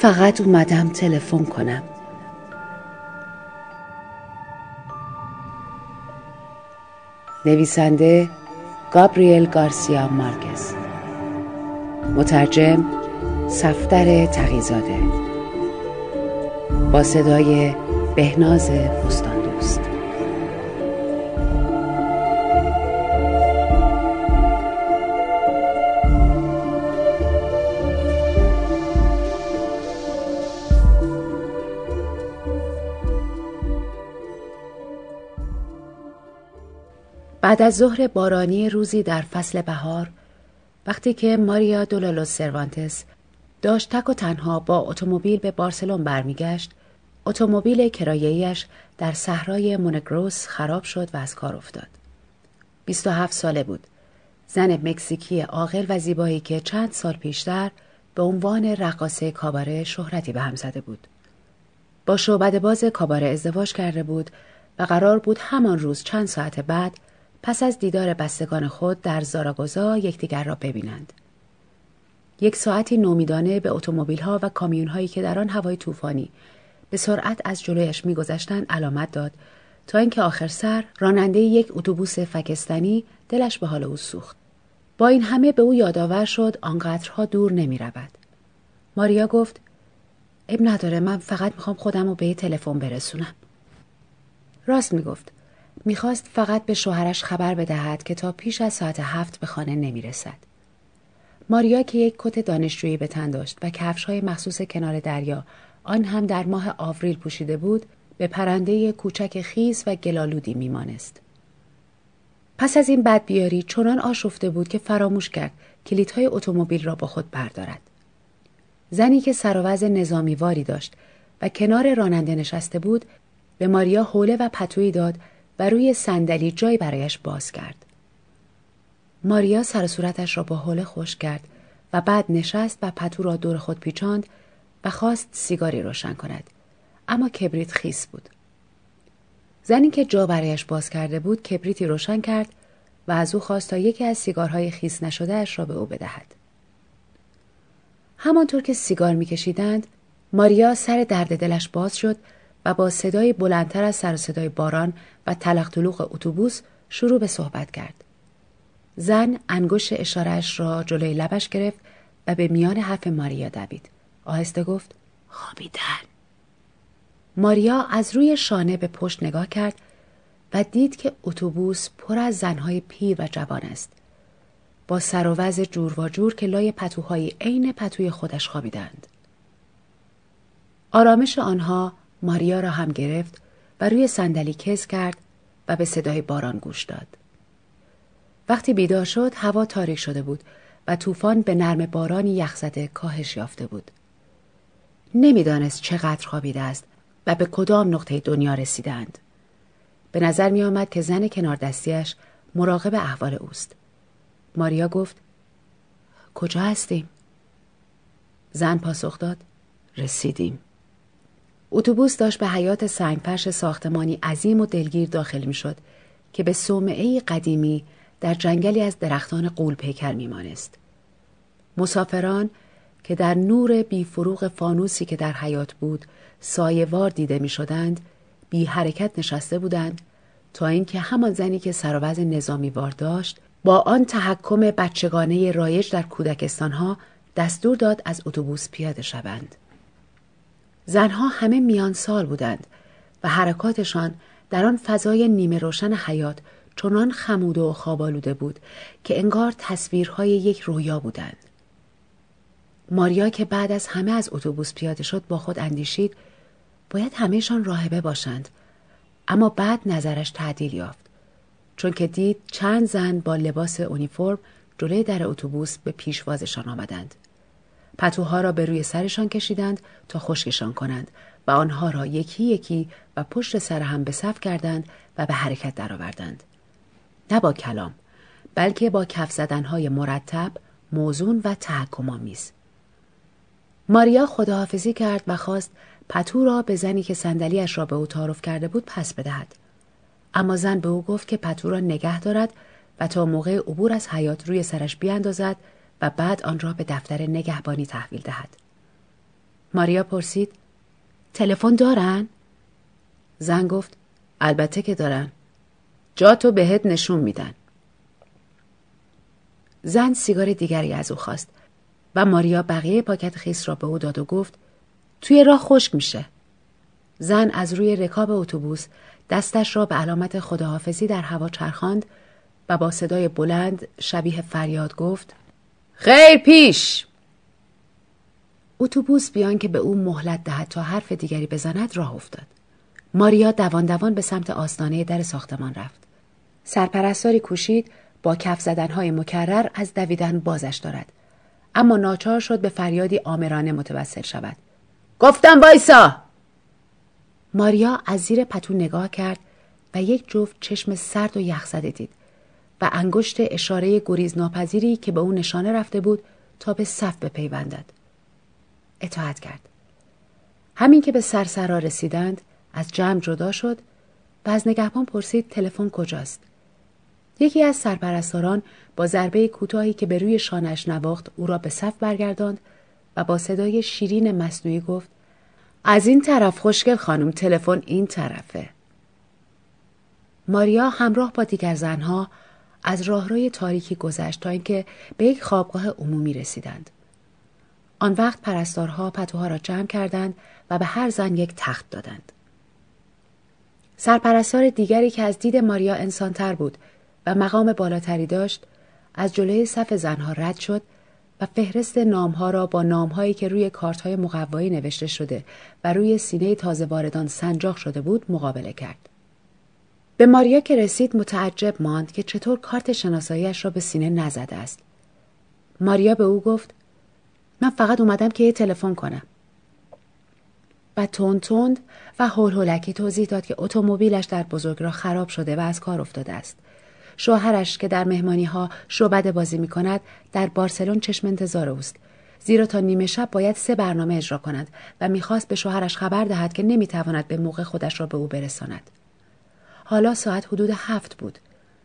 فقط اومدم تلفن کنم. نویسنده گابریل گارسیا مارکز. مترجم سفتر تقیزاده. با صدای بهناز بستان بعد از ظهر بارانی روزی در فصل بهار وقتی که ماریا دولالوس سروانتس داشت تک و تنها با اتومبیل به بارسلون برمیگشت اتومبیل کرایه‌ایش در صحرای مونگروس خراب شد و از کار افتاد. 27 ساله بود. زن مکزیکی عاقل و زیبایی که چند سال پیشتر به عنوان رقاصه کاباره شهرتی به هم زده بود. با شعبد باز کاباره ازدواج کرده بود و قرار بود همان روز چند ساعت بعد پس از دیدار بستگان خود در زاراگوزا یکدیگر را ببینند. یک ساعتی نومیدانه به اتومبیل ها و کامیون هایی که در آن هوای طوفانی به سرعت از جلویش میگذشتند علامت داد تا اینکه آخر سر راننده یک اتوبوس فکستانی دلش به حال او سوخت. با این همه به او یادآور شد آنقدرها دور نمی رود. ماریا گفت اب نداره من فقط می‌خوام خودم رو به تلفن برسونم. راست می‌گفت. می‌خواست فقط به شوهرش خبر بدهد که تا پیش از ساعت هفت به خانه نمی‌رسد. ماریا که یک کت دانشجویی به تن داشت و کفش های مخصوص کنار دریا آن هم در ماه آوریل پوشیده بود به پرنده کوچک خیز و گلالودی میمانست. پس از این بدبیاری چنان آشفته بود که فراموش کرد کلیدهای اتومبیل را با خود بردارد. زنی که سر نظامی واری داشت و کنار راننده نشسته بود به ماریا حوله و پتویی داد و روی صندلی جای برایش باز کرد. ماریا سر صورتش را با حوله خوش کرد و بعد نشست و پتو را دور خود پیچاند و خواست سیگاری روشن کند. اما کبریت خیس بود. زنی که جا برایش باز کرده بود کبریتی روشن کرد و از او خواست تا یکی از سیگارهای خیس نشدهاش را به او بدهد. همانطور که سیگار میکشیدند ماریا سر درد دلش باز شد و با صدای بلندتر از سر صدای باران و تلق طلوق اتوبوس شروع به صحبت کرد. زن انگشت اشارش را جلوی لبش گرفت و به میان حرف ماریا دوید. آهسته گفت خوابیدن. ماریا از روی شانه به پشت نگاه کرد و دید که اتوبوس پر از زنهای پیر و جوان است. با سر و وز جور و جور که لای پتوهای عین پتوی خودش خوابیدند. آرامش آنها ماریا را هم گرفت و روی صندلی کز کرد و به صدای باران گوش داد. وقتی بیدار شد هوا تاریک شده بود و طوفان به نرم بارانی یخزده کاهش یافته بود. نمی‌دانست چقدر خوابیده است و به کدام نقطه دنیا رسیدند. به نظر می آمد که زن کنار دستیش مراقب احوال اوست. ماریا گفت کجا هستیم؟ زن پاسخ داد رسیدیم. اتوبوس داشت به حیات سنگفرش ساختمانی عظیم و دلگیر داخل می شد که به صومعه قدیمی در جنگلی از درختان قول پیکر می مانست. مسافران که در نور بیفروغ فانوسی که در حیات بود سایوار دیده می شدند بی حرکت نشسته بودند تا اینکه همان زنی که سروز نظامی وار داشت با آن تحکم بچگانه رایج در کودکستانها دستور داد از اتوبوس پیاده شوند. زنها همه میان سال بودند و حرکاتشان در آن فضای نیمه روشن حیات چنان خمود و خوابالوده بود که انگار تصویرهای یک رویا بودند. ماریا که بعد از همه از اتوبوس پیاده شد با خود اندیشید باید همهشان راهبه باشند اما بعد نظرش تعدیل یافت چون که دید چند زن با لباس اونیفرم جلوی در اتوبوس به پیشوازشان آمدند پتوها را به روی سرشان کشیدند تا خشکشان کنند و آنها را یکی یکی و پشت سر هم به صف کردند و به حرکت درآوردند. نه با کلام بلکه با کف زدنهای مرتب موزون و تحکم آمیز ماریا خداحافظی کرد و خواست پتو را به زنی که صندلیاش را به او تعارف کرده بود پس بدهد. اما زن به او گفت که پتو را نگه دارد و تا موقع عبور از حیات روی سرش بیاندازد و بعد آن را به دفتر نگهبانی تحویل دهد. ماریا پرسید تلفن دارن؟ زن گفت البته که دارن. جا تو بهت نشون میدن. زن سیگار دیگری از او خواست و ماریا بقیه پاکت خیس را به او داد و گفت توی راه خشک میشه. زن از روی رکاب اتوبوس دستش را به علامت خداحافظی در هوا چرخاند و با صدای بلند شبیه فریاد گفت خیر پیش. اتوبوس بیان که به او مهلت دهد تا حرف دیگری بزند راه افتاد. ماریا دوان دوان به سمت آستانه در ساختمان رفت. سرپرستاری کوشید با کف زدنهای مکرر از دویدن بازش دارد. اما ناچار شد به فریادی آمرانه متوسل شود. گفتم وایسا! ماریا از زیر پتو نگاه کرد و یک جفت چشم سرد و یخزده دید. و انگشت اشاره گریز ناپذیری که به او نشانه رفته بود تا به صف بپیوندد. اطاعت کرد. همین که به سرسرا رسیدند از جمع جدا شد و از نگهبان پرسید تلفن کجاست. یکی از سرپرستاران با ضربه کوتاهی که به روی شانش نواخت او را به صف برگرداند و با صدای شیرین مصنوعی گفت از این طرف خوشگل خانم تلفن این طرفه. ماریا همراه با دیگر زنها از راهروی تاریکی گذشت تا اینکه به یک خوابگاه عمومی رسیدند آن وقت پرستارها پتوها را جمع کردند و به هر زن یک تخت دادند سرپرستار دیگری که از دید ماریا انسانتر بود و مقام بالاتری داشت از جلوی صف زنها رد شد و فهرست نامها را با نامهایی که روی کارتهای مقوایی نوشته شده و روی سینه تازه واردان سنجاق شده بود مقابله کرد. به ماریا که رسید متعجب ماند که چطور کارت شناساییش را به سینه نزده است. ماریا به او گفت من فقط اومدم که یه تلفن کنم. و تند تند و هول هولکی توضیح داد که اتومبیلش در بزرگ را خراب شده و از کار افتاده است. شوهرش که در مهمانی ها شعبده بازی می کند در بارسلون چشم انتظار اوست زیرا تا نیمه شب باید سه برنامه اجرا کند و می‌خواست به شوهرش خبر دهد که نمی‌تواند به موقع خودش را به او برساند حالا ساعت حدود هفت بود.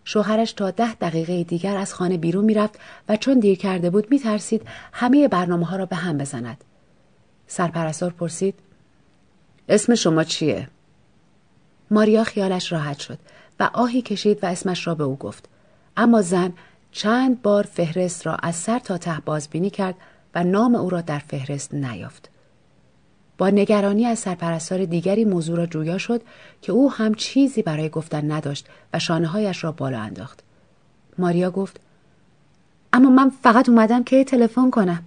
شوهرش تا ده دقیقه دیگر از خانه بیرون می‌رفت و چون دیر کرده بود میترسید همه برنامه ها را به هم بزند. سرپرستار پرسید اسم شما چیه؟ ماریا خیالش راحت شد و آهی کشید و اسمش را به او گفت. اما زن چند بار فهرست را از سر تا ته بازبینی کرد و نام او را در فهرست نیافت. با نگرانی از سرپرستار دیگری موضوع را جویا شد که او هم چیزی برای گفتن نداشت و شانه هایش را بالا انداخت. ماریا گفت اما من فقط اومدم که تلفن کنم.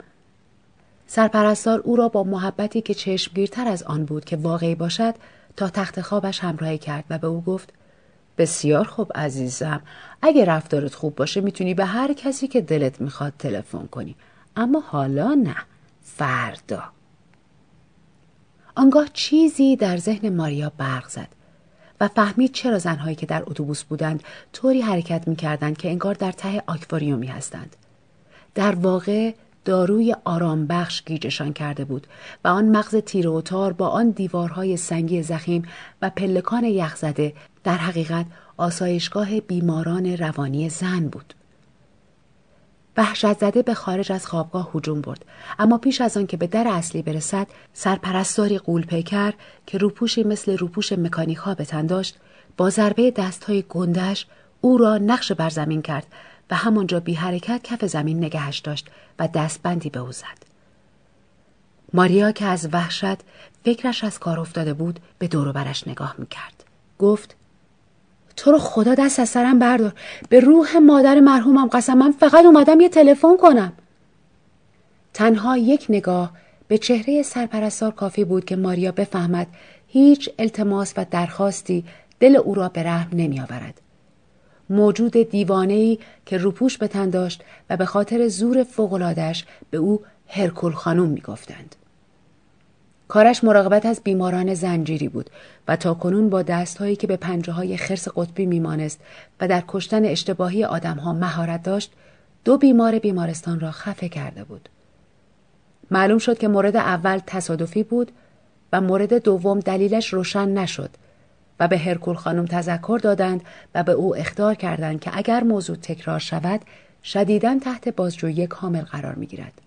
سرپرستار او را با محبتی که چشمگیرتر از آن بود که واقعی باشد تا تخت خوابش همراهی کرد و به او گفت بسیار خوب عزیزم اگه رفتارت خوب باشه می‌تونی به هر کسی که دلت می‌خواد تلفن کنی. اما حالا نه فردا. آنگاه چیزی در ذهن ماریا برق زد و فهمید چرا زنهایی که در اتوبوس بودند طوری حرکت می‌کردند که انگار در ته آکواریومی هستند در واقع داروی آرام بخش گیجشان کرده بود و آن مغز تیر و تار با آن دیوارهای سنگی زخیم و پلکان یخزده در حقیقت آسایشگاه بیماران روانی زن بود. وحشت زده به خارج از خوابگاه هجوم برد اما پیش از آن که به در اصلی برسد سرپرستاری قول پیکر که روپوشی مثل روپوش مکانیک ها به تن داشت با ضربه دست های گندش او را نقش بر زمین کرد و همانجا بی حرکت کف زمین نگهش داشت و دستبندی به او زد. ماریا که از وحشت فکرش از کار افتاده بود به دور برش نگاه می‌کرد. گفت تو رو خدا دست از سرم بردار به روح مادر مرحومم قسم من فقط اومدم یه تلفن کنم تنها یک نگاه به چهره سرپرستار کافی بود که ماریا بفهمد هیچ التماس و درخواستی دل او را به رحم نمی آورد. موجود دیوانهی که روپوش به تن داشت و به خاطر زور فوقلادش به او هرکول خانوم می گفتند. کارش مراقبت از بیماران زنجیری بود و تا کنون با دستهایی که به پنجه های خرس قطبی میمانست و در کشتن اشتباهی آدمها مهارت داشت دو بیمار بیمارستان را خفه کرده بود. معلوم شد که مورد اول تصادفی بود و مورد دوم دلیلش روشن نشد و به هرکول خانم تذکر دادند و به او اختار کردند که اگر موضوع تکرار شود شدیداً تحت بازجویی کامل قرار می گیرد.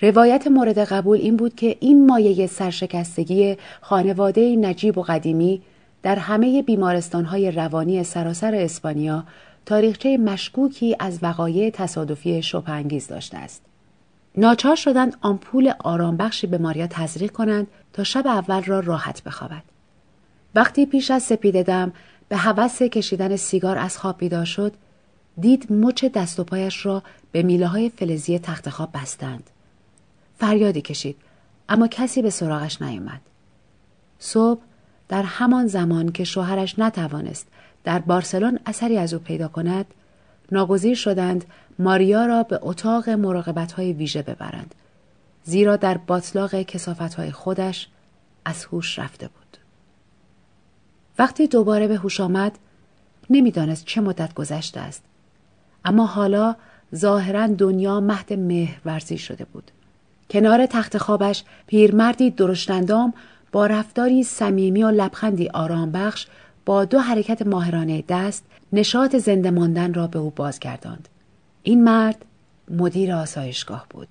روایت مورد قبول این بود که این مایه سرشکستگی خانواده نجیب و قدیمی در همه بیمارستانهای روانی سراسر اسپانیا تاریخچه مشکوکی از وقایع تصادفی شپنگیز داشته است. ناچار شدند آمپول آرامبخشی به ماریا تزریق کنند تا شب اول را راحت بخوابد. وقتی پیش از سپیده دم به هوس کشیدن سیگار از خواب بیدار شد، دید مچ دست و پایش را به میله های فلزی تخت خواب بستند. فریادی کشید. اما کسی به سراغش نیامد. صبح در همان زمان که شوهرش نتوانست در بارسلون اثری از او پیدا کند ناگزیر شدند ماریا را به اتاق مراقبت های ویژه ببرند. زیرا در باطلاق کسافت های خودش از هوش رفته بود. وقتی دوباره به هوش آمد نمی‌دانست چه مدت گذشته است. اما حالا ظاهرا دنیا مهد مهرورزی شده بود. کنار تخت خوابش پیرمردی درشتندام با رفتاری صمیمی و لبخندی آرام بخش با دو حرکت ماهرانه دست نشاط زنده ماندن را به او بازگرداند. این مرد مدیر آسایشگاه بود.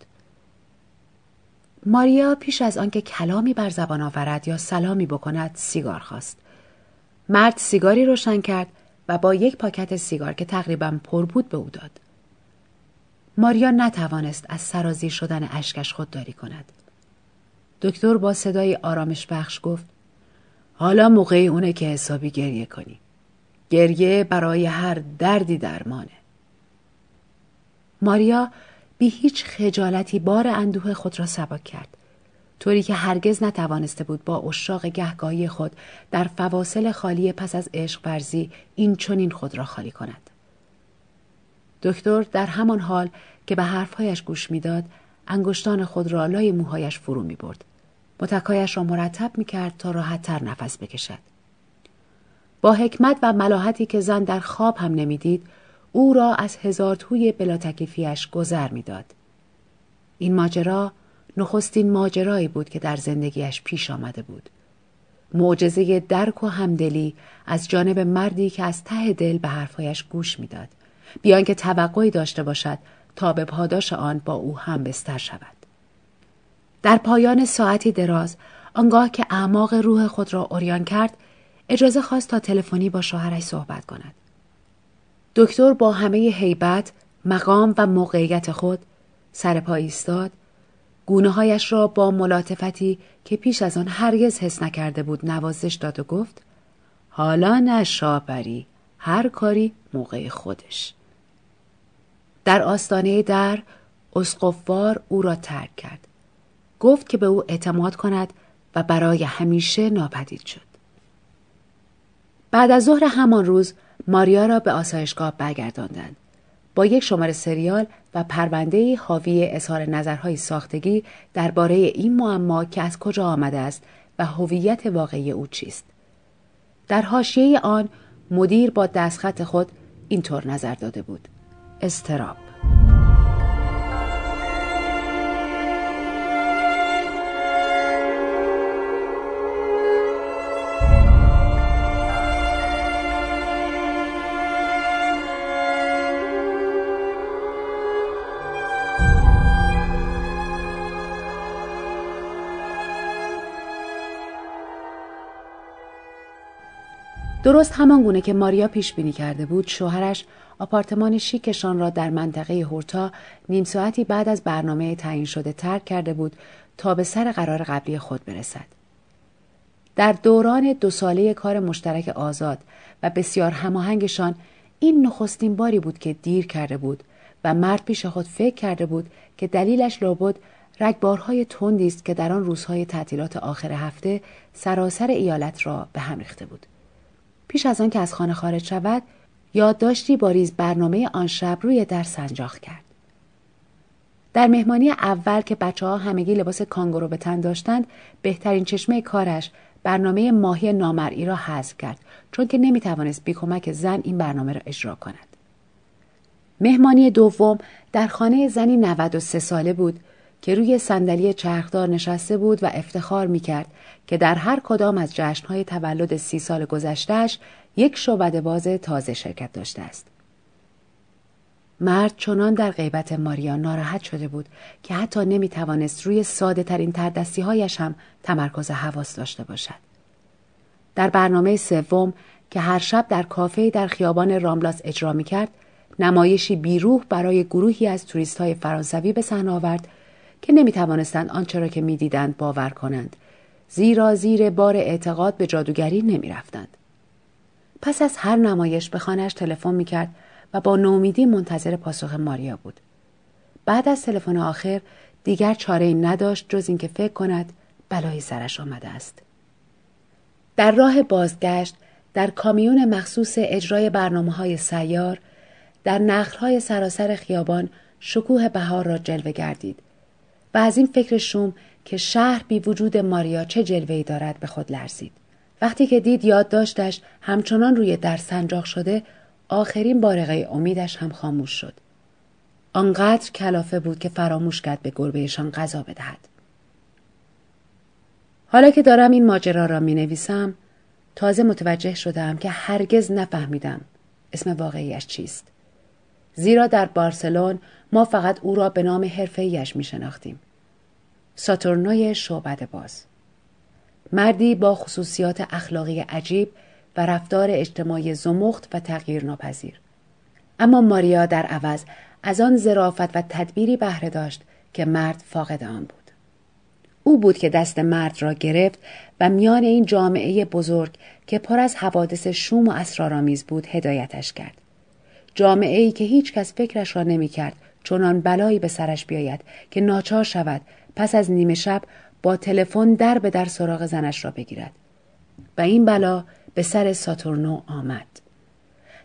ماریا پیش از آنکه کلامی بر زبان آورد یا سلامی بکند سیگار خواست. مرد سیگاری روشن کرد و با یک پاکت سیگار که تقریبا پر بود به او داد. ماریا نتوانست از سرازیر شدن اشکش خودداری کند. دکتر با صدای آرامش بخش گفت حالا موقعی اونه که حسابی گریه کنی. گریه برای هر دردی درمانه. ماریا بی هیچ خجالتی بار اندوه خود را سبک کرد. طوری که هرگز نتوانسته بود با اشاق گهگاهی خود در فواصل خالی پس از عشق ورزی این چنین خود را خالی کند. دکتر در همان حال که به حرفهایش گوش می‌داد انگشتان خود را لای موهایش فرو می برد. متکایش را مرتب می کرد تا راحت تر نفس بکشد. با حکمت و ملاحتی که زن در خواب هم نمی‌دید او را از هزار توی بلا تکیفیش گذر می‌داد. این ماجرا نخستین ماجرایی بود که در زندگیش پیش آمده بود. معجزه درک و همدلی از جانب مردی که از ته دل به حرفهایش گوش می‌داد. بیان که توقعی داشته باشد تا به پاداش آن با او هم بستر شود. در پایان ساعتی دراز آنگاه که اعماق روح خود را اوریان کرد اجازه خواست تا تلفنی با شوهرش صحبت کند. دکتر با همه هیبت، مقام و موقعیت خود سر پا ایستاد، گونه هایش را با ملاطفتی که پیش از آن هرگز حس نکرده بود نوازش داد و گفت حالا نه شاپری هر کاری موقع خودش. در آستانه در اسقفوار او را ترک کرد. گفت که به او اعتماد کند و برای همیشه ناپدید شد. بعد از ظهر همان روز ماریا را به آسایشگاه برگرداندند. با یک شماره سریال و پرونده حاوی اظهار نظرهای ساختگی درباره این معما که از کجا آمده است و هویت واقعی او چیست. در حاشیه آن مدیر با دستخط خود اینطور نظر داده بود. استراب درست همان گونه که ماریا پیش بینی کرده بود شوهرش آپارتمان شیکشان را در منطقه هورتا نیم ساعتی بعد از برنامه تعیین شده ترک کرده بود تا به سر قرار قبلی خود برسد. در دوران دو ساله کار مشترک آزاد و بسیار هماهنگشان این نخستین باری بود که دیر کرده بود و مرد پیش خود فکر کرده بود که دلیلش لابد رگبارهای تندی است که در آن روزهای تعطیلات آخر هفته سراسر ایالت را به هم ریخته بود پیش از آن که از خانه خارج شود یادداشتی با ریز برنامه آن شب روی در سنجاق کرد. در مهمانی اول که بچه ها همگی لباس کانگورو به تن داشتند بهترین چشمه کارش برنامه ماهی نامرئی را حذف کرد چون که نمی‌توانست بی کمک زن این برنامه را اجرا کند. مهمانی دوم در خانه زنی 93 ساله بود که روی صندلی چرخدار نشسته بود و افتخار می کرد که در هر کدام از جشنهای تولد سی سال گذشتهش یک شعبده باز تازه شرکت داشته است. مرد چنان در غیبت ماریا ناراحت شده بود که حتی نمی توانست روی ساده ترین تردستی هایش هم تمرکز حواس داشته باشد. در برنامه سوم که هر شب در کافه در خیابان راملاس اجرا می کرد، نمایشی بیروح برای گروهی از توریست های فرانسوی به صحنه آورد که نمی توانستند آنچه را که می دیدند باور کنند زیرا زیر بار اعتقاد به جادوگری نمی رفتند. پس از هر نمایش به خانهش تلفن می کرد و با نومیدی منتظر پاسخ ماریا بود. بعد از تلفن آخر دیگر چاره ای نداشت جز اینکه فکر کند بلایی سرش آمده است. در راه بازگشت در کامیون مخصوص اجرای برنامه های سیار در نخلهای سراسر خیابان شکوه بهار را جلوه گردید از این فکر شوم که شهر بی وجود ماریا چه جلوهی دارد به خود لرزید. وقتی که دید یاد داشتش همچنان روی در سنجاق شده آخرین بارقه امیدش هم خاموش شد. آنقدر کلافه بود که فراموش کرد به گربهشان غذا بدهد. حالا که دارم این ماجرا را می نویسم تازه متوجه شدم که هرگز نفهمیدم اسم واقعیش چیست. زیرا در بارسلون ما فقط او را به نام حرفه‌ایش می شناختیم. ساتورنوی شعبد باز مردی با خصوصیات اخلاقی عجیب و رفتار اجتماعی زمخت و تغییر ناپذیر. اما ماریا در عوض از آن زرافت و تدبیری بهره داشت که مرد فاقد آن بود. او بود که دست مرد را گرفت و میان این جامعه بزرگ که پر از حوادث شوم و اسرارآمیز بود هدایتش کرد. جامعه ای که هیچ کس فکرش را نمی کرد چنان بلایی به سرش بیاید که ناچار شود پس از نیمه شب با تلفن در به در سراغ زنش را بگیرد. و این بلا به سر ساتورنو آمد.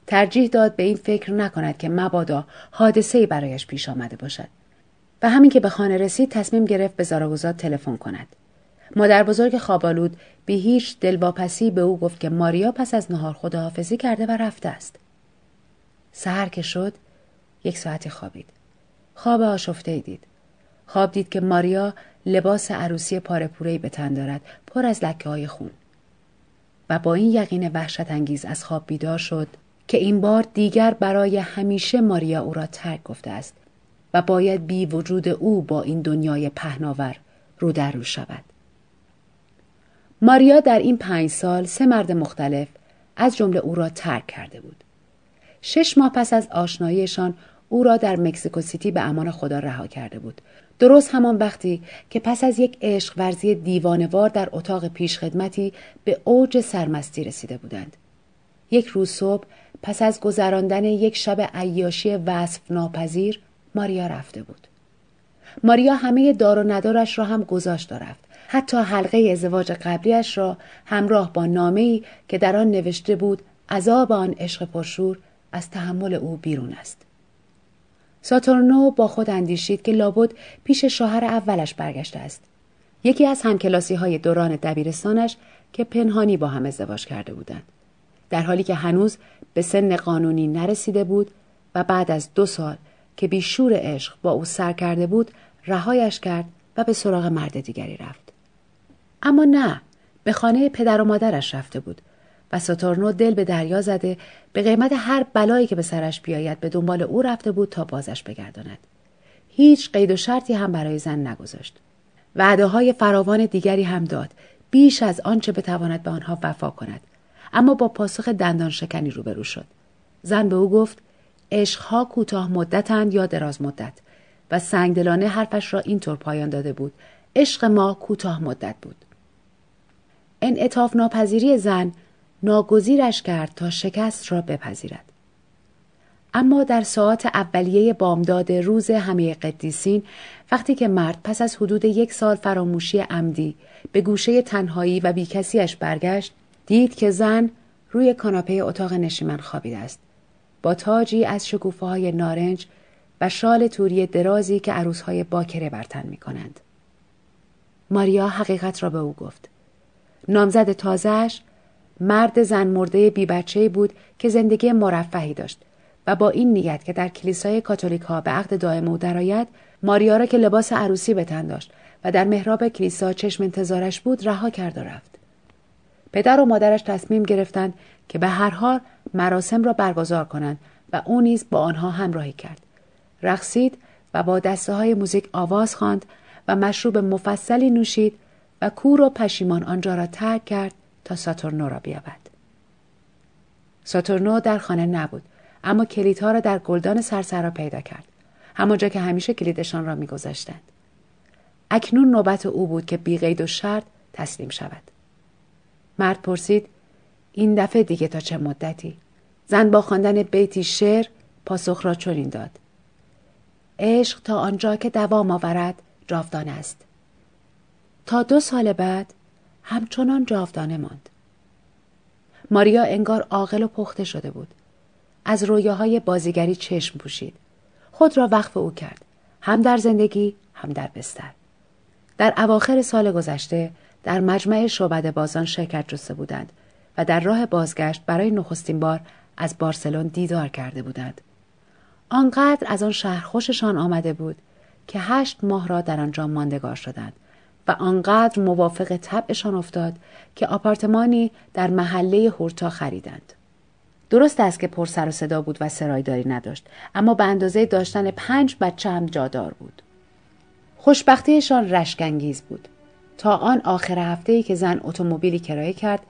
ترجیح داد به این فکر نکند که مبادا حادثه برایش پیش آمده باشد. و همین که به خانه رسید تصمیم گرفت به زاراگوزا تلفن کند. مادر بزرگ خوابالود بی هیچ دلواپسی به او گفت که ماریا پس از نهار خداحافظی کرده و رفته است. سهر که شد یک ساعتی خوابید. خواب آشفته دید. خواب دید که ماریا لباس عروسی پارپورهی به تن دارد پر از لکه های خون و با این یقین وحشت انگیز از خواب بیدار شد که این بار دیگر برای همیشه ماریا او را ترک گفته است و باید بی وجود او با این دنیای پهناور رو در رو شود. ماریا در این پنج سال سه مرد مختلف از جمله او را ترک کرده بود. شش ماه پس از آشناییشان او را در مکزیکو سیتی به امان خدا رها کرده بود. درست همان وقتی که پس از یک عشق ورزی دیوانوار در اتاق پیشخدمتی به اوج سرمستی رسیده بودند. یک روز صبح پس از گذراندن یک شب عیاشی وصف ناپذیر ماریا رفته بود. ماریا همه دار و ندارش را هم گذاشت و رفت. حتی حلقه ازدواج قبلیش را همراه با نامه‌ای که در آن نوشته بود عذاب آن عشق پرشور از تحمل او بیرون است. ساتورنو با خود اندیشید که لابد پیش شوهر اولش برگشته است. یکی از همکلاسی های دوران دبیرستانش که پنهانی با هم ازدواج کرده بودند. در حالی که هنوز به سن قانونی نرسیده بود و بعد از دو سال که بیشور عشق با او سر کرده بود رهایش کرد و به سراغ مرد دیگری رفت. اما نه به خانه پدر و مادرش رفته بود و ساتورنو دل به دریا زده به قیمت هر بلایی که به سرش بیاید به دنبال او رفته بود تا بازش بگرداند. هیچ قید و شرطی هم برای زن نگذاشت وعده های فراوان دیگری هم داد بیش از آنچه بتواند به آنها وفا کند. اما با پاسخ دندان شکنی روبرو شد. زن به او گفت عشقها کوتاه مدتند یا دراز مدت؟ و سنگدلانه حرفش را اینطور پایان داده بود عشق ما کوتاه مدت بود. انعطاف ناپذیری زن ناگزیرش کرد تا شکست را بپذیرد. اما در ساعت اولیه بامداد روز همه قدیسین وقتی که مرد پس از حدود یک سال فراموشی عمدی به گوشه تنهایی و بیکسیش برگشت دید که زن روی کاناپه اتاق نشیمن خوابیده است با تاجی از شکوفه های نارنج و شال توری درازی که عروسهای باکره برتن می کنند. ماریا حقیقت را به او گفت. نامزد تازهش مرد زن مرده بی بچه بود که زندگی مرفهی داشت و با این نیت که در کلیسای کاتولیک ها به عقد دائم او درآید ماریا را که لباس عروسی به تن داشت و در محراب کلیسا چشم انتظارش بود رها کرد و رفت. پدر و مادرش تصمیم گرفتند که به هر حال مراسم را برگزار کنند و او نیز با آنها همراهی کرد. رقصید و با دسته های موزیک آواز خواند و مشروب مفصلی نوشید و کور و پشیمان آنجا را ترک کرد تا ساتورنو را بیابد. ساتورنو در خانه نبود اما کلیدها را در گلدان سرسرا پیدا کرد. همانجا که همیشه کلیدشان را میگذاشتند. اکنون نوبت او بود که بیقید و شرط تسلیم شود. مرد پرسید این دفعه دیگه تا چه مدتی؟ زن با خواندن بیتی شعر پاسخ را چنین داد. عشق تا آنجا که دوام آورد جاودانه است. تا دو سال بعد همچنان جاودانه ماند. ماریا انگار عاقل و پخته شده بود. از رویاهای بازیگری چشم پوشید. خود را وقف او کرد. هم در زندگی هم در بستر. در اواخر سال گذشته در مجمع شعبد بازان شرکت جسته بودند و در راه بازگشت برای نخستین بار از بارسلون دیدار کرده بودند. آنقدر از آن شهر خوششان آمده بود که هشت ماه را در آنجا ماندگار شدند. آنقدر موافق طبعشان افتاد که آپارتمانی در محله هورتا خریدند. درست است که پر سر و صدا بود و سرایداری نداشت اما به اندازه داشتن پنج بچه هم جادار بود. خوشبختیشان رشکنگیز بود. تا آن آخر هفته ای که زن اتومبیلی کرایه کرد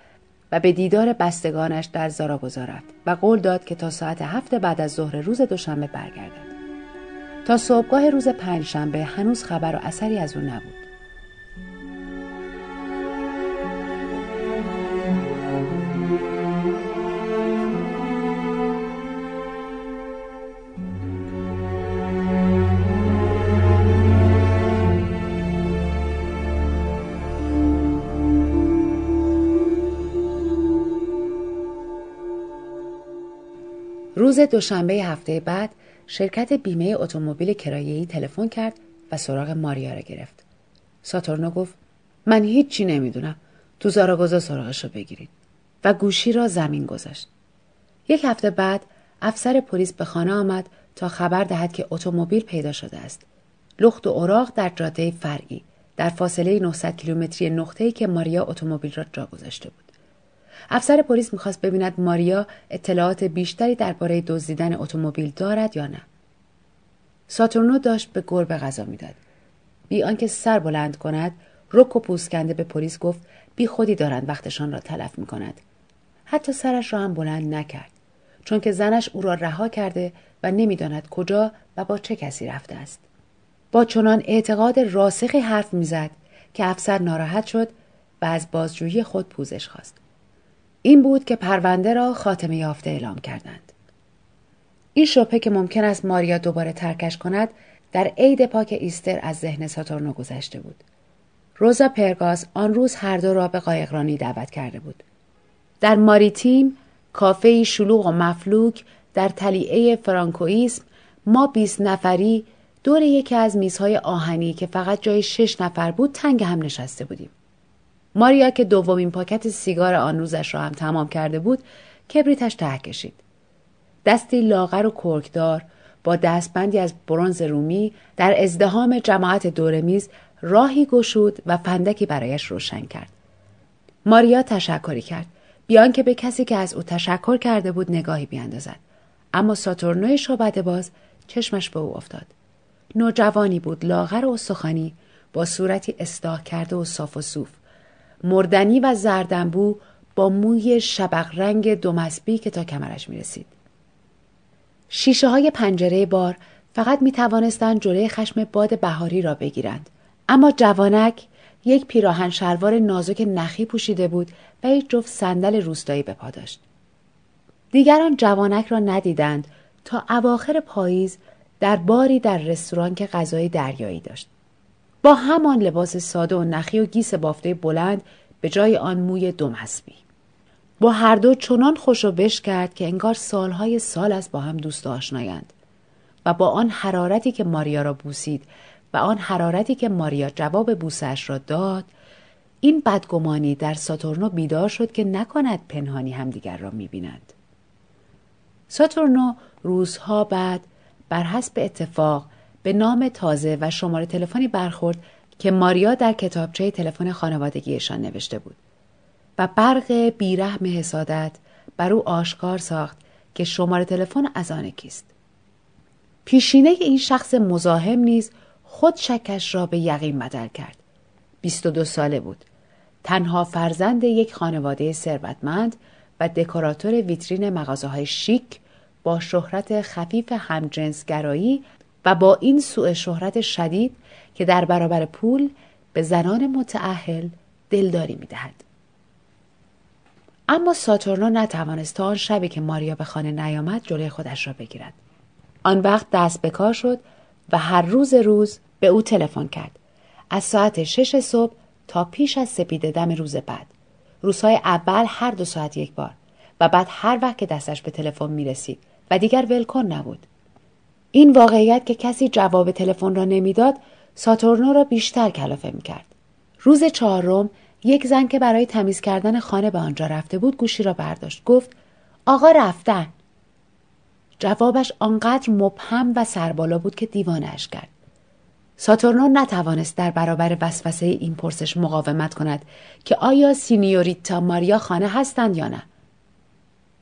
و به دیدار بستگانش در زاراگوزا رفت و قول داد که تا ساعت هفت بعد از ظهر روز دوشنبه برگردد. تا صبحگاه روز پنجشنبه هنوز خبر و اثری از او نبود. روز دوشنبه هفته بعد شرکت بیمه اتومبیل کرایه‌ای تلفن کرد و سراغ ماریا را گرفت. ساتورنو گفت من هیچی نمی‌دونم. تو زاراگوزا سراغش رو بگیرید و گوشی را زمین گذاشت. یک هفته بعد افسر پلیس به خانه آمد تا خبر دهد که اتومبیل پیدا شده است. لخت و اوراق در جاده فرعی در فاصله 900 کیلومتری نقطه‌ای که ماریا اتومبیل را جا گذاشته بود. افسر پلیس می‌خواست ببیند ماریا اطلاعات بیشتری درباره دزدیدن اتومبیل دارد یا نه ساتورنو داشت به گربه غذا می‌داد بی آنکه سر بلند کند رک و پوسکنده به پلیس گفت بی خودی دارند وقتشان را تلف می کند. حتی سرش را هم بلند نکرد چون که زنش او را رها کرده و نمی‌داند کجا و با چه کسی رفته است. با چنان اعتقاد راسخی حرف می‌زد که افسر ناراحت شد و از بازجویی خود پوزش خواست. این بود که پرونده را خاتمه یافته اعلام کردند. این شبهه که ممکن است ماریا دوباره ترکش کند در عید پاک ایستر از ذهن ساتورنو گذشته بود. روزا پرگاس آن روز هر دو را به قایقرانی دعوت کرده بود. در ماریتیم کافه شلوغ و مفلوک در تلیعه فرانکویسم ما 20 نفری دور یکی از میزهای آهنی که فقط جای شش نفر بود تنگ هم نشسته بودیم. ماریا که دومین پاکت سیگار آن روزش را هم تمام کرده بود کبریتش ته کشید. دستی لاغر و کرکدار با دستبندی از برونز رومی در ازدهام جماعت دور میز راهی گشود و فندکی برایش روشن کرد. ماریا تشکری کرد. بیان که به کسی که از او تشکر کرده بود نگاهی بیاندازد. اما ساتورنوی شعبده باز چشمش به او افتاد. نوجوانی بود لاغر و سخنی با صورتی اصلاح کرده و صاف و صوف. مردنی و زردنبو با موی شبق رنگ دومسبی که تا کمرش می رسید. شیشه های پنجره بار فقط می توانستند جلوی خشم باد بهاری را بگیرند. اما جوانک یک پیراهن شلوار نازک نخی پوشیده بود و یک جفت صندل روستایی به پا داشت دیگران جوانک را ندیدند تا اواخر پاییز در باری در رستوران که غذای دریایی داشت با همان لباس ساده و نخی و گیس بافته بلند به جای آن موی دم حسبی. با هر دو چنان خوش و بش کرد که انگار سالهای سال است با هم دوست آشنایند. و با آن حرارتی که ماریا را بوسید و آن حرارتی که ماریا جواب بوسش را داد این بدگمانی در ساتورنو بیدار شد که نکند پنهانی همدیگر را می‌بینند ساتورنو روزها بعد بر حسب اتفاق به نام تازه و شماره تلفنی برخورد که ماریا در کتابچه تلفن خانوادگیشان نوشته بود و برق بیرحم حسادت بر او آشکار ساخت که شماره تلفن از آن کیست. پیشینه این شخص مزاحم نیز خود شکش را به یقین بدل کرد. 22 ساله بود. تنها فرزند یک خانواده ثروتمند و دکوراتور ویترین مغازه های شیک با شهرت خفیف همجنسگرایی و با این سوء شهرت شدید که در برابر پول به زنان متعهل دلداری می‌دهد. اما ساتورنو نتوانست تا آن شبی که ماریا به خانه نیامد جلوی خودش را بگیرد. آن وقت دست به کار شد و هر روز روز به او تلفن کرد. از ساعت شش صبح تا پیش از سپیده دم روز بعد. روزهای اول هر دو ساعت یک بار و بعد هر وقت که دستش به تلفن می رسید و دیگر ولکن نبود. این واقعیت که کسی جواب تلفن را نمی‌داد ساتورنو را بیشتر کلافه می کرد. روز چهارم یک زن که برای تمیز کردن خانه به آنجا رفته بود گوشی را برداشت. گفت آقا رفتن. جوابش آنقدر مبهم و سربالا بود که دیوانش کرد. ساتورنو نتوانست در برابر وسوسه این پرسش مقاومت کند که آیا سینیوریتا ماریا خانه هستند یا نه.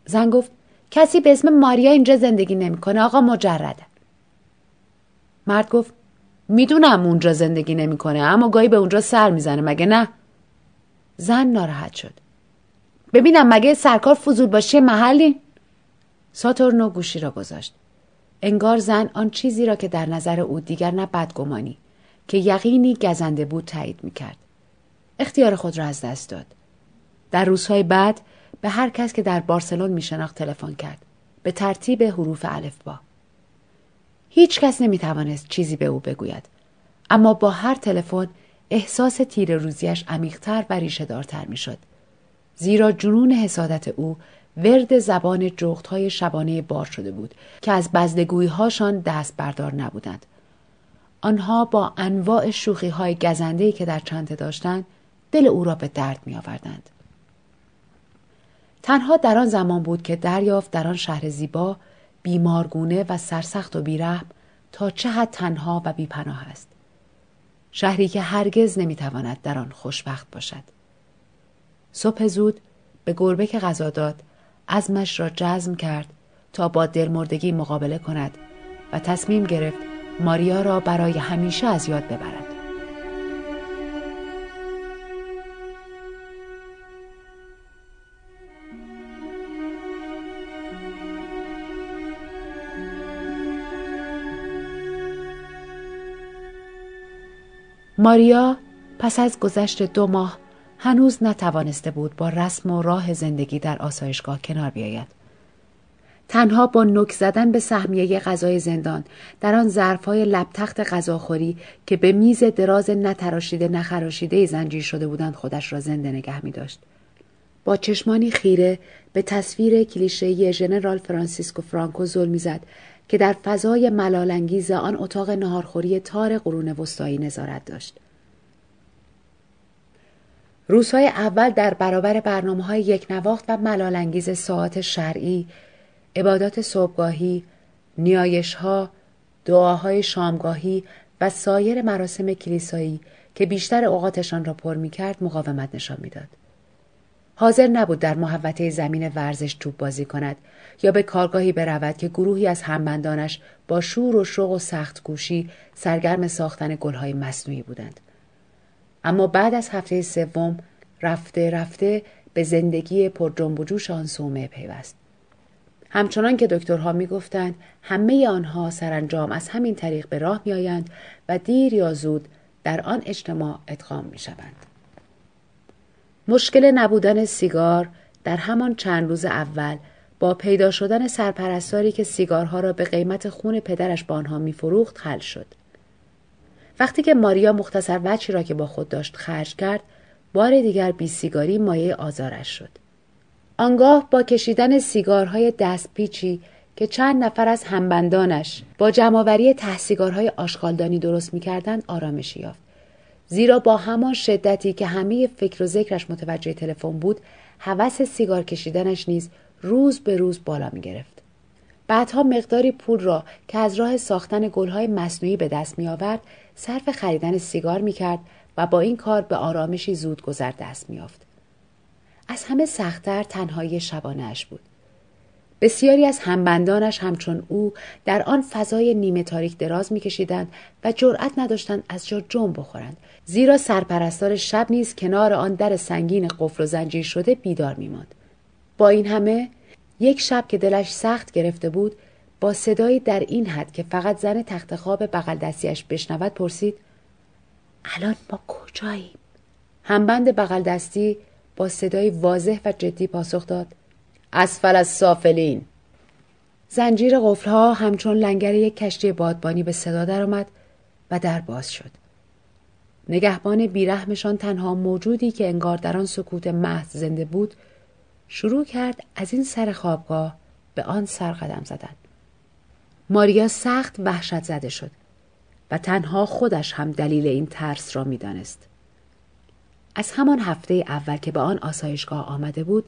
زن گفت کسی به اسم ماریا اینجا زندگی نمی‌کنه آقا مجرده. مرد گفت می‌دونم اونجا زندگی نمی‌کنه اما گاهی به اونجا سر می‌زنه مگه نه؟ زن ناراحت شد. ببینم مگه سرکار فضول باشی محلی؟ ساتورنو گوشی را گذاشت. انگار زن آن چیزی را که در نظر او دیگر نه بدگمانی که یقینی گزنده بود تایید می‌کرد. اختیار خود را از دست داد. در روزهای بعد به هر کس که در بارسلون میشناخت تلفن کرد. به ترتیب حروف با. هیچ کس نمی توانست چیزی به او بگوید اما با هر تلفن احساس تیر روزیش عمیقتر و ریشه دارتر می شد. زیرا جنون حسادت او ورد زبان های شبانه بار شده بود که از بزدگوی هاشان دست بردار نبودند. آنها با انواع شوخی های گزنده که در چنته داشتند دل او را به درد می آوردند. تنها در آن زمان بود که دریافت در آن شهر زیبا بیمارگونه و سرسخت و بیرحم تا چه حد تنها و بیپناه است. شهری که هرگز نمی‌تواند در آن خوشبخت باشد. صبح زود به گربه که غذا داد ازمش را جزم کرد تا با دلمردگی مقابله کند و تصمیم گرفت ماریا را برای همیشه از یاد ببرد. ماریا پس از گذشت دو ماه هنوز نتوانسته بود با رسم و راه زندگی در آسایشگاه کنار بیاید. تنها با نک زدن به سهمیه غذای زندان در آن ظرفهای لبتخت غذاخوری که به میز دراز نتراشیده نخراشیده زنجیر شده بودند خودش را زنده نگه می داشت. با چشمانی خیره به تصویر کلیشه‌ای ژنرال فرانسیسکو فرانکو زل می‌زد که در فضای ملالانگیز آن اتاق نهارخوری تار قرون وسطایی نظارت داشت. روزهای اول در برابر برنامه های یک نواخت و ملالانگیز ساعت شرعی، عبادات صبحگاهی، نیایش ها، دعاهای شامگاهی و سایر مراسم کلیسایی که بیشتر اوقاتشان را پر می کرد مقاومت نشان می‌داد. حاضر نبود در محوطه زمین ورزش توپ بازی کند یا به کارگاهی برود که گروهی از همبندانش با شور و شوق و سخت گوشی سرگرم ساختن گلهای مصنوعی بودند. اما بعد از هفته سوم رفته رفته به زندگی پر جنب و جوش آن سومه پیوست. همچنان که دکترها می‌گفتند همه آنها سرانجام از همین طریق به راه میآیند و دیر یا زود در آن اجتماع ادغام می شوند. مشکل نبودن سیگار در همان چند روز اول با پیدا شدن سرپرستاری که سیگارها را به قیمت خون پدرش با آنها میفروخت حل شد. وقتی که ماریا مختصر وچی را که با خود داشت خرج کرد، بار دیگر بی سیگاری مایه آزارش شد. آنگاه با کشیدن سیگارهای دستپیچی که چند نفر از همبندانش با جمعآوری ته سیگارهای آشغالدانی درست می‌کردند آرامشی یافت زیرا با همان شدتی که همه فکر و ذکرش متوجه تلفن بود هوس سیگار کشیدنش نیز روز به روز بالا می گرفت. بعدها مقداری پول را که از راه ساختن گلهای مصنوعی به دست می آورد صرف خریدن سیگار می کرد و با این کار به آرامشی زود گذر دست می آفد. از همه سختتر تنهایی شبانهاش بود. بسیاری از همبندانش همچون او در آن فضای نیمه تاریک دراز میکشیدند و جرأت نداشتند از جا جنب بخورند. زیرا سرپرستار شب نیز کنار آن در سنگین قفل و زنجیر شده بیدار میماند. با این همه یک شب که دلش سخت گرفته بود با صدایی در این حد که فقط زن تخت خواب بغل دستیش بشنود پرسید الان ما کجاییم؟ همبند بغل دستی با صدای واضح و جدی پاسخ داد. اسفل از سافلین. زنجیر قفلها همچون لنگر یک کشتی بادبانی به صدا درآمد و در باز شد. نگهبان بیرحمشان تنها موجودی که انگار در آن سکوت محض زنده بود شروع کرد از این سر خوابگاه به آن سر قدم زدن. ماریا سخت وحشت زده شد و تنها خودش هم دلیل این ترس را می‌دانست. از همان هفته اول که به آن آسایشگاه آمده بود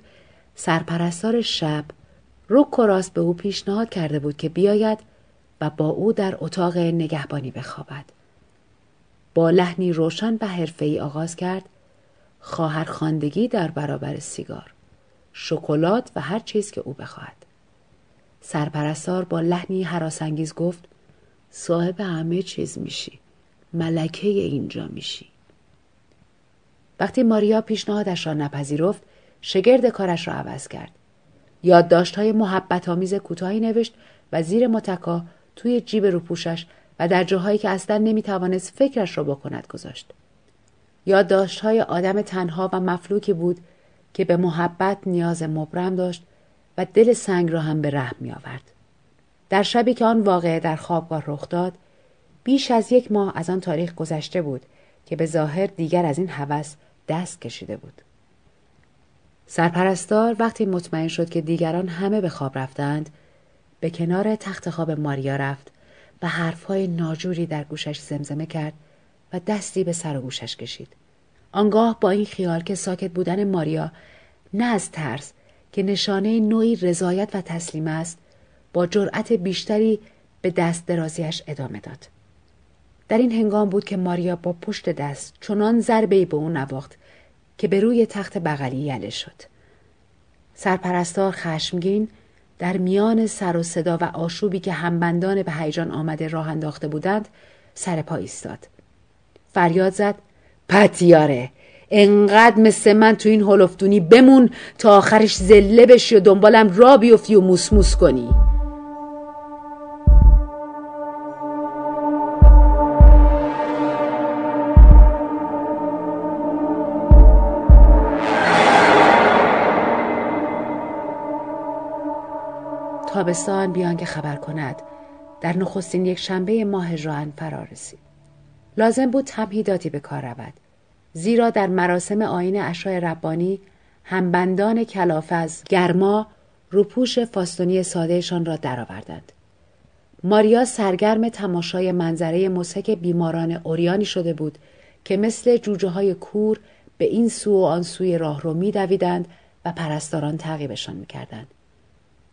سرپرستار شب رک و به او پیشنهاد کرده بود که بیاید و با او در اتاق نگهبانی بخوابد. با لحنی روشن و حرفه‌ای آغاز کرد خواهر خاندگی در برابر سیگار شکلات و هر چیز که او بخواهد سرپرستار با لحنی حراسانگیز گفت صاحب همه چیز میشی ملکه اینجا میشی وقتی ماریا پیشنهادش را نپذیرفت شگرد کارش را عوض کرد. یادداشت های محبت آمیز کوتاهی نوشت و زیر متکا توی جیب روپوشش و در جاهایی که اصلا نمی‌توانست فکرش را بکند گذاشت. یادداشت های آدم تنها و مفلوکی بود که به محبت نیاز مبرم داشت و دل سنگ را هم به رحم می آورد. در شبی که آن واقعه در خوابگاه رخ داد بیش از یک ماه از آن تاریخ گذشته بود که به ظاهر دیگر از این هوس دست کشیده بود. سرپرستار وقتی مطمئن شد که دیگران همه به خواب رفتند به کنار تخت خواب ماریا رفت و حرفهای ناجوری در گوشش زمزمه کرد و دستی به سر و گوشش کشید. آنگاه با این خیال که ساکت بودن ماریا نه از ترس که نشانه نوعی رضایت و تسلیم است با جرأت بیشتری به دست درازیش ادامه داد. در این هنگام بود که ماریا با پشت دست چنان ضربه به او نواخت که به روی تخت بغلی یله شد. سرپرستار خشمگین در میان سر و صدا و آشوبی که همبندان به هیجان آمده راه انداخته بودند سر پا ایستاد. فریاد زد پتیاره انقدر مثل من تو این هلفدونی بمون تا آخرش زله بشی و دنبالم را بیفتی و موسموس کنی تابستان بیان که خبر کند. در نخستین یک شنبه ماه ژوئن فرا رسید. لازم بود تمهیداتی به کار رود. زیرا در مراسم آین اشای ربانی همبندان کلافز گرما روپوش فاستونی سادهشان را درآوردند. ماریا سرگرم تماشای منظره مسک بیماران اوریانی شده بود که مثل جوجه های کور به این سو و آن سوی راه رو میدویدند و پرستاران تعقیبشان می‌کردند.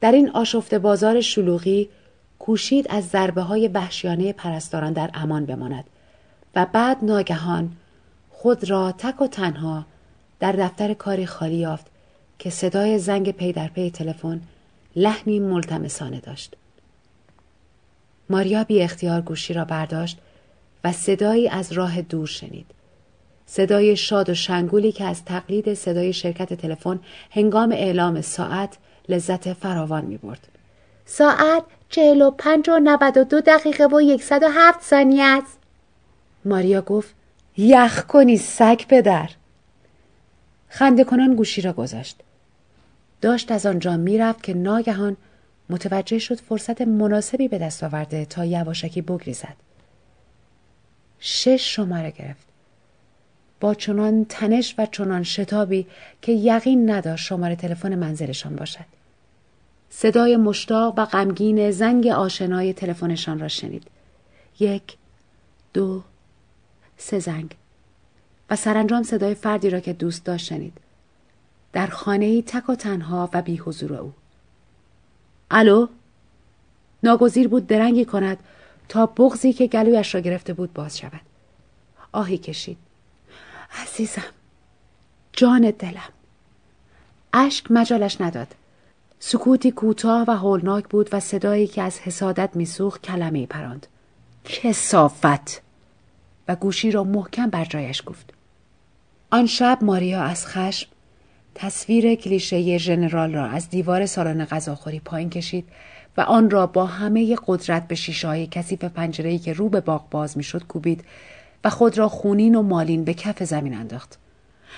در این آشفته بازار شلوغی کوشید از ضربه های وحشیانه پرستاران در امان بماند و بعد ناگهان خود را تک و تنها در دفتر کاری خالی یافت که صدای زنگ پی در پی تلفن لحنی ملتمسانه داشت. ماریا بی اختیار گوشی را برداشت و صدایی از راه دور شنید. صدای شاد و شنگولی که از تقلید صدای شرکت تلفن هنگام اعلام ساعت لذت فراوان می برد. ساعت چهل و پنج و نود و دو دقیقه و یکصد و هفت ثانیه است. ماریا گفت یخ کنی سگ پدر. خنده کنان گوشی را گذاشت. داشت از آنجا می‌رفت که ناگهان متوجه شد فرصت مناسبی به دست آورده تا یواشکی بگریزد. شش شماره گرفت. با چنان تنش و چنان شتابی که یقین نداشت شماره تلفن منزلشان باشد. صدای مشتاق و غمگین زنگ آشنای تلفنشان را شنید. یک دو سه زنگ. و سرانجام صدای فردی را که دوست داشت شنید. در خانه ای تک و تنها و بی حضور او. الو؟ ناگزیر بود درنگی کند تا بغزی که گلویش را گرفته بود باز شود. آهی کشید. عزیزم جان دلم. اشک مجالش نداد. سکوتی کوتاه و هولناک بود و صدایی که از حسادت میسوخت کلمه پراند. کسافت! و گوشی را محکم بر جایش گفت. آن شب ماریا از خشم تصویر کلیشه ژنرال را از دیوار سالن غذاخوری پایین کشید و آن را با همه قدرت به شیشه های کثیف پنجره‌ای که رو به باغ باز می‌شد کوبید و خود را خونین و مالین به کف زمین انداخت.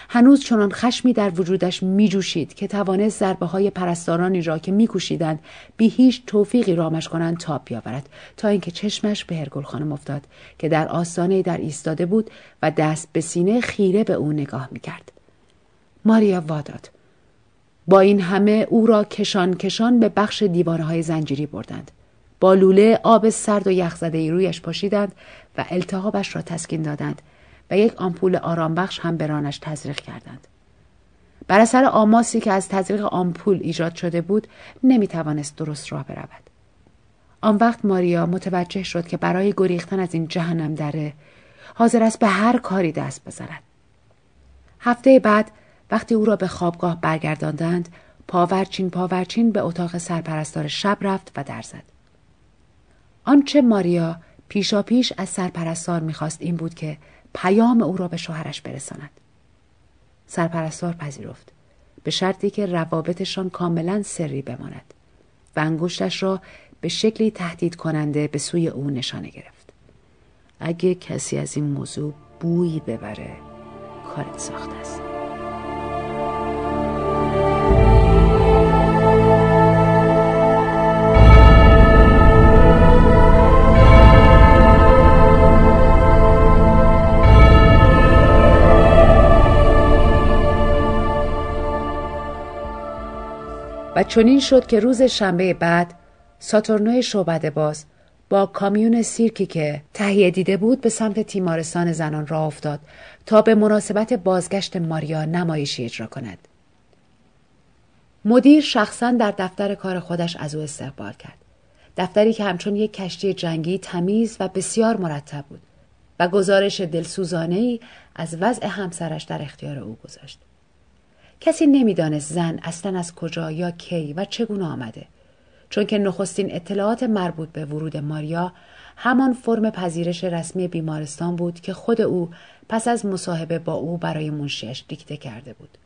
هنوز چنان خشمی در وجودش می جوشید که توانست ضربه های پرستارانی را که میکوشیدند بی هیچ توفیقی رامش کنند تاب بیاورد تا اینکه چشمش به هرگل خانم افتاد که در آستانه در ایستاده بود و دست به سینه خیره به او نگاه می‌کرد. ماریا واداد. با این همه او را کشان کشان به بخش دیواره های زنجیری بردند. با لوله آب سرد و یخزده ای رویش پاشیدند و التهابش را تسکین دادند. و یک آمپول آرامبخش هم به رانش تزریق کردند. بر اثر آماسی که از تزریق آمپول ایجاد شده بود نمی توانست درست راه برود. آن وقت ماریا متوجه شد که برای گریختن از این جهنم دره حاضر است به هر کاری دست بزند. هفته بعد وقتی او را به خوابگاه برگرداندند پاورچین پاورچین به اتاق سرپرستار شب رفت و در زد. آنچه ماریا پیشا پیش از سرپرستار می‌خواست این بود که پیام او را به شوهرش برساند. سرپرستار پذیرفت به شرطی که روابطشان کاملا سری بماند و انگشتش را به شکلی تهدید کننده به سوی او نشانه گرفت. اگه کسی از این موضوع بویی ببره کارت ساخته است. چنین شد که روز شنبه بعد ساتورنوی شعبده باز با کامیون سیرکی که تهیه دیده بود به سمت تیمارستان زنان را افتاد تا به مناسبت بازگشت ماریا نمایشی اجرا کند. مدیر شخصا در دفتر کار خودش از او استقبال کرد. دفتری که همچون یک کشتی جنگی تمیز و بسیار مرتب بود و گزارش دلسوزانه ای از وضع همسرش در اختیار او گذاشت. کسی نمی‌دانست زن اصلا از کجا یا کی و چگونه آمده. چون که نخستین اطلاعات مربوط به ورود ماریا همان فرم پذیرش رسمی بیمارستان بود که خود او پس از مصاحبه با او برای منشیش دیکته کرده بود.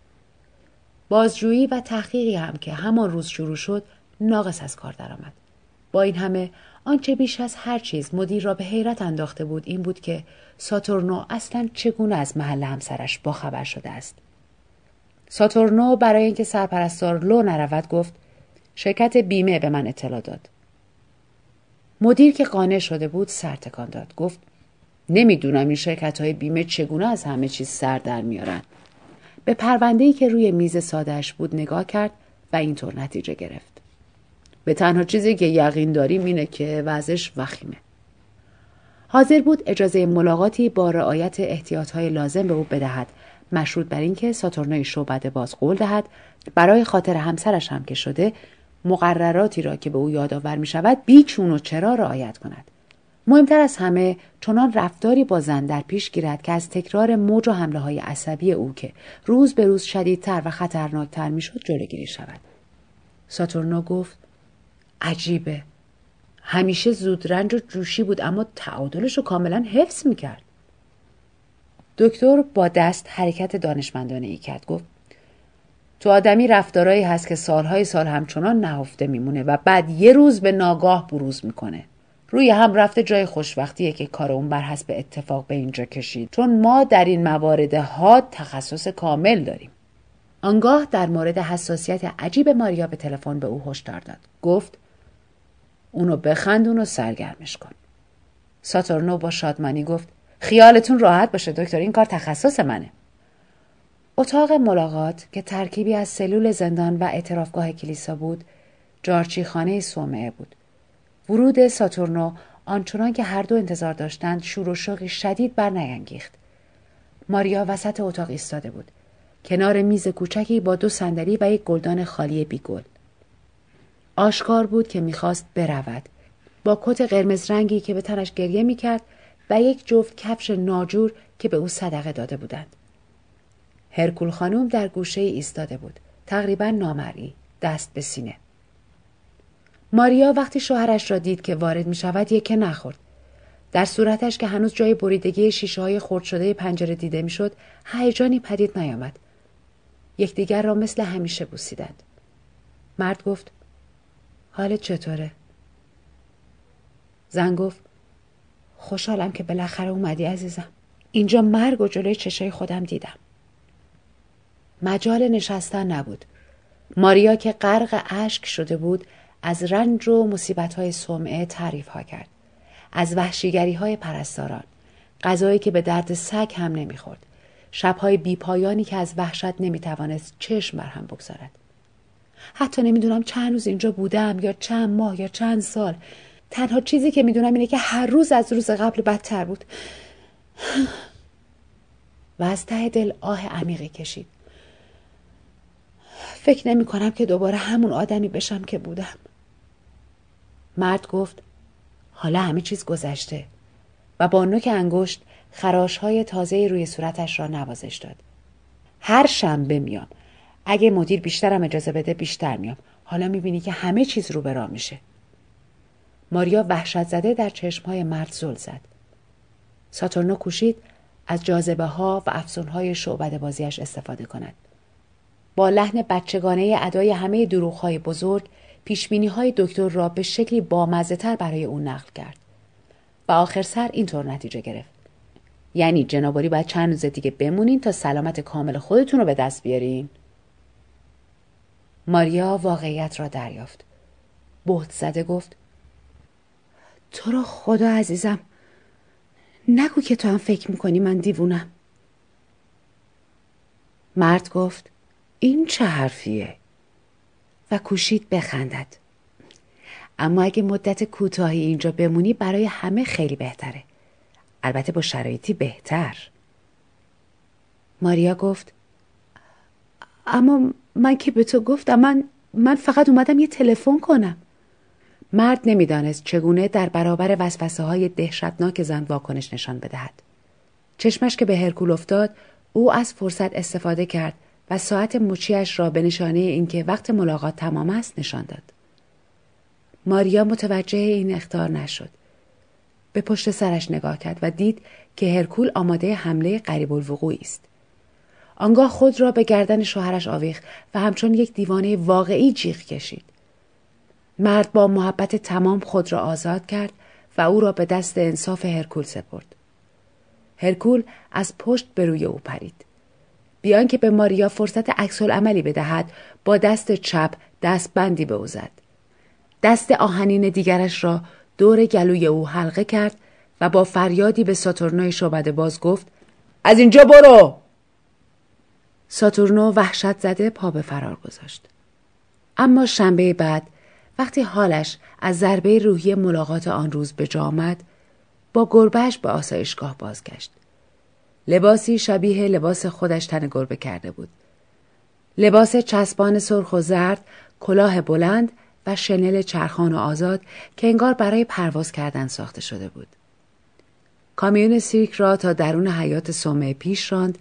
بازجویی و تحقیقی هم که همان روز شروع شد ناقص از کار درآمد. با این همه آنچه بیش از هر چیز مدیر را به حیرت انداخته بود این بود که ساتورنو اصلا چگونه از محل همسرش باخبر شده است. ساتورنو برای اینکه سرپرستار لو نرود گفت شرکت بیمه به من اطلاع داد. مدیر که قانع شده بود سر تکان داد. گفت نمی‌دونم این شرکت های بیمه چگونه از همه چیز سر در میارن. به پرونده‌ای که روی میز سادهش بود نگاه کرد و اینطور نتیجه گرفت. به تنها چیزی که یقین داریم اینه که وضعش وخیمه. حاضر بود اجازه ملاقاتی با رعایت احتیاطهای لازم به او بدهد مشروط بر اینکه ساتورنای شعبده باز قول دهد برای خاطر همسرش هم که شده مقرراتی را که به او یادآور می شود بیچون و چرا رعایت کند. مهمتر از همه چنان رفتاری با زن در پیش گیرد که از تکرار موج و حمله های عصبی او که روز به روز شدیدتر و خطرناکتر می‌شد جلوگیری شود. ساتورنا گفت عجیبه. همیشه زودرنج و جوشی بود اما تعادلش رو کاملا حفظ می‌کرد. دکتر با دست حرکت دانشمندانه ای کرد. گفت تو آدمی رفتارایی هست که سالهای سال همچنان نهفته میمونه و بعد یه روز به ناگاه بروز می‌کنه. روی هم رفته جای خوشبختیه که کار اون بر حسب اتفاق به اینجا کشید. چون ما در این موارد ها تخصص کامل داریم. آنگاه در مورد حساسیت عجیب ماریا به تلفن به او هشدار داد. گفت اونو بخندون و سرگرمش کن. ساتورنو با شادمانی گفت خیالتون راحت باشه دکتر. این کار تخصص منه. اتاق ملاقات که ترکیبی از سلول زندان و اعترافگاه کلیسا بود جارچی خانه سومعه بود. ورود ساتورنو آنچنان که هر دو انتظار داشتند شور و شوقی شدید بر نینگیخت ماریا وسط اتاق ایستاده بود. کنار میز کوچکی با دو صندلی و یک گلدان خالی بیگل. آشکار بود که می‌خواست برود. با کت قرمز رنگی که به تنش گریه می‌کرد و یک جفت کفش ناجور که به او صدقه داده بودند. هرکول خانوم در گوشه ایستاده بود. تقریبا نامرئی دست به سینه. ماریا وقتی شوهرش را دید که وارد می شود یکه نخورد. در صورتش که هنوز جای بریدگی شیشه های خرد شده پنجره دیده می‌شد هیجانی پدید نیامد. یکدیگر را مثل همیشه بوسیدند. مرد گفت حالت چطوره؟ زن گفت خوشحالم که بالاخره اومدی عزیزم. اینجا مرگ و جلوی چشای خودم دیدم. مجال نشستن نبود. ماریا که غرق اشک شده بود از رنج و های سمعه تعریف ها کرد. از وحشیگری های پرستاران. غذایی که به درد سگ هم نمی‌خورد. شبهای بیپایانی که از وحشت نمی‌توانست چشم بر هم بگذارد. حتی نمی‌دونم چند روز اینجا بودم یا چند ماه یا چند سال. تنها چیزی که می‌دونم اینه که هر روز از روز قبل بدتر بود. و از ته دل آه عمیقی کشید. فکر نمی کنم که دوباره همون آدمی بشم که بودم. مرد گفت حالا همه چیز گذشته. و با نوک انگشت خراش های تازه روی صورتش را نوازش داد. هر شنبه میام. اگه مدیر بیشترم اجازه بده بیشتر میام. حالا می‌بینی که همه چیز رو به میشه. ماریا وحشت زده در های مرد زل زد. ساتورنو کوشید از جاذبه ها و افسون های شعبد بازیش استفاده کند. با لحن بچگانه ادای همه دروغ های بزرگ پیشبینی های دکتر را به شکلی بامزه تر برای او نقل کرد. و آخر سر اینطور نتیجه گرفت. یعنی جناباری باید چند روز دیگه بمونین تا سلامت کامل خودتون رو به دست بیارین. ماریا واقعیت را دریافت. بهت زده گفت تو را خدا عزیزم؟ نگو که تو هم فکر می‌کنی من دیوونم. مرد گفت این چه حرفیه؟ و کوشید بخندد. اما اگه مدت کوتاهی اینجا بمونی برای همه خیلی بهتره. البته با شرایطی بهتر. ماریا گفت اما من که به تو گفتم من من فقط اومدم یه تلفن کنم. مرد نمی‌دانست چگونه در برابر وسوسه های دهشتناک زن واکنش نشان بدهد چشمش که به هرکول افتاد او از فرصت استفاده کرد و ساعت مچیش را به نشانه اینکه وقت ملاقات تمام است نشان داد. ماریا متوجه این اختار نشد. به پشت سرش نگاه کرد و دید که هرکول آماده حمله قریب الوقوعی است. آنگاه خود را به گردن شوهرش آویخت و همچون یک دیوانه واقعی جیغ کشید. مرد با محبت تمام خود را آزاد کرد و او را به دست انصاف هرکول سپرد. هرکول از پشت به روی او پرید. بیان که به ماریا فرصت عکس عملی بدهد با دست چپ دست بندی به او زد. دست آهنین دیگرش را دور گلوی او حلقه کرد و با فریادی به ساتورنوی شعبده باز گفت از اینجا برو ساتورنو وحشت زده پا به فرار گذاشت اما شنبه بعد وقتی حالش از ضربه روحی ملاقات آن روز به جا آمد با گربهش به آسایشگاه بازگشت لباسی شبیه لباس خودش تن گربه کرده بود. لباس چسبان سرخ و زرد، کلاه بلند و شنل چرخان و آزاد که انگار برای پرواز کردن ساخته شده بود. کامیون سیرک را تا درون حیات سومه پیش راند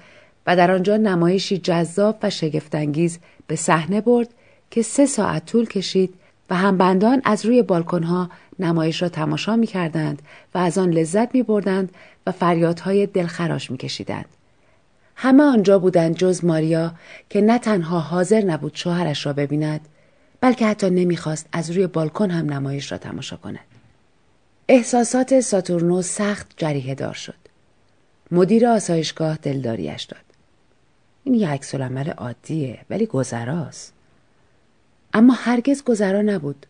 و در آنجا نمایشی جذاب و شگفتانگیز به صحنه برد که سه ساعت طول کشید و همبندان از روی بالکنها نمایش را تماشا می کردند و از آن لذت می بردند و فریادهای دلخراش می کشیدند. همه آنجا بودند جز ماریا که نه تنها حاضر نبود شوهرش را ببیند بلکه حتی نمی‌خواست از روی بالکن هم نمایش را تماشا کند. احساسات ساتورنو سخت جریه دار شد. مدیر آسایشگاه دلداریش داد. این یک عکس عادیه ولی گذراست. اما هرگز گذرا نبود.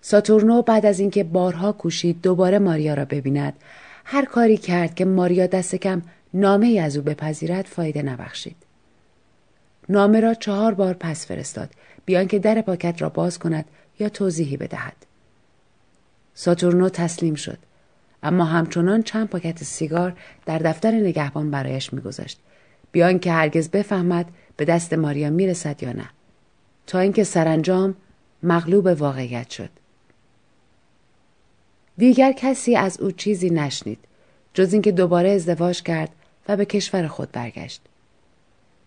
ساتورنو بعد از اینکه بارها کوشید دوباره ماریا را ببیند هر کاری کرد که ماریا دست کم نامه ای از او بپذیرد فایده نبخشید. نامه را چهار بار پس فرستاد بیان که در پاکت را باز کند یا توضیحی بدهد. ساتورنو تسلیم شد اما همچنان چند پاکت سیگار در دفتر نگهبان برایش میگذاشت بیان که هرگز بفهمد به دست ماریا می‌رسد یا نه تا اینکه سرانجام مغلوب واقعیت شد دیگر کسی از او چیزی نشنید جز اینکه دوباره ازدواج کرد و به کشور خود برگشت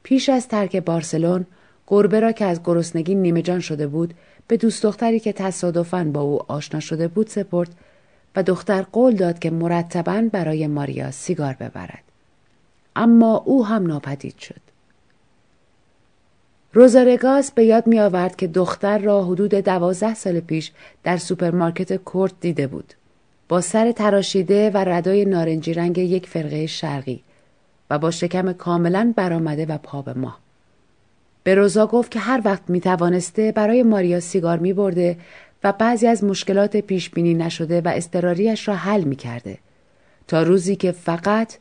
پیش از ترک بارسلون گربه را که از گرسنگی نیمه جان شده بود به دوست دختری که تصادفاً با او آشنا شده بود سپرد و دختر قول داد که مرتبا برای ماریا سیگار ببرد. اما او هم ناپدید شد. روزارگاس به یاد می آورد که دختر را حدود دوازده سال پیش در سوپرمارکت کورت دیده بود. با سر تراشیده و ردای نارنجی رنگ یک فرقه شرقی و با شکم کاملا برآمده و پا به ماه. به روزا گفت که هر وقت می توانسته برای ماریا سیگار می برده و بعضی از مشکلات پیش بینی نشده و استراریش را حل می کرده تا روزی که فقط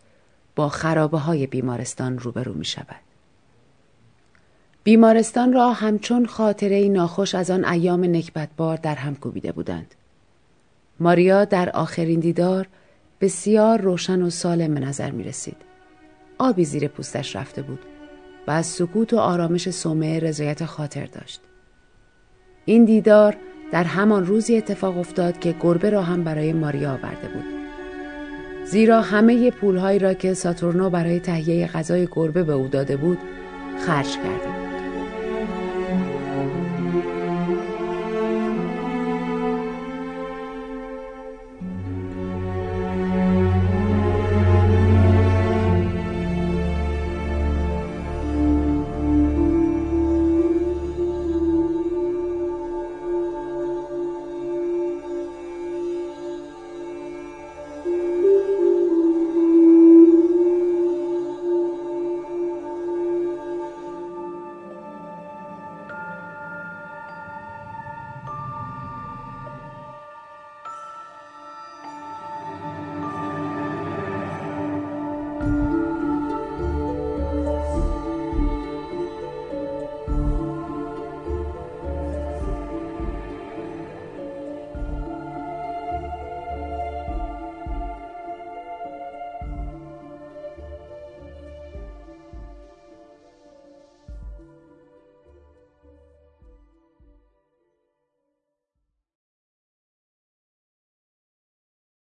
با خرابه های بیمارستان روبرو می شود. بیمارستان را همچون خاطره ناخوش از آن ایام نکبتبار در هم کوبیده بودند. ماریا در آخرین دیدار بسیار روشن و سالم به نظر می رسید. آبی زیر پوستش رفته بود و از سکوت و آرامش سومه رضایت خاطر داشت. این دیدار در همان روزی اتفاق افتاد که گربه را هم برای ماریا آورده بود. زیرا همه پولهایی را که ساتورنو برای تهیه غذای گربه به او داده بود خرج کرده بود.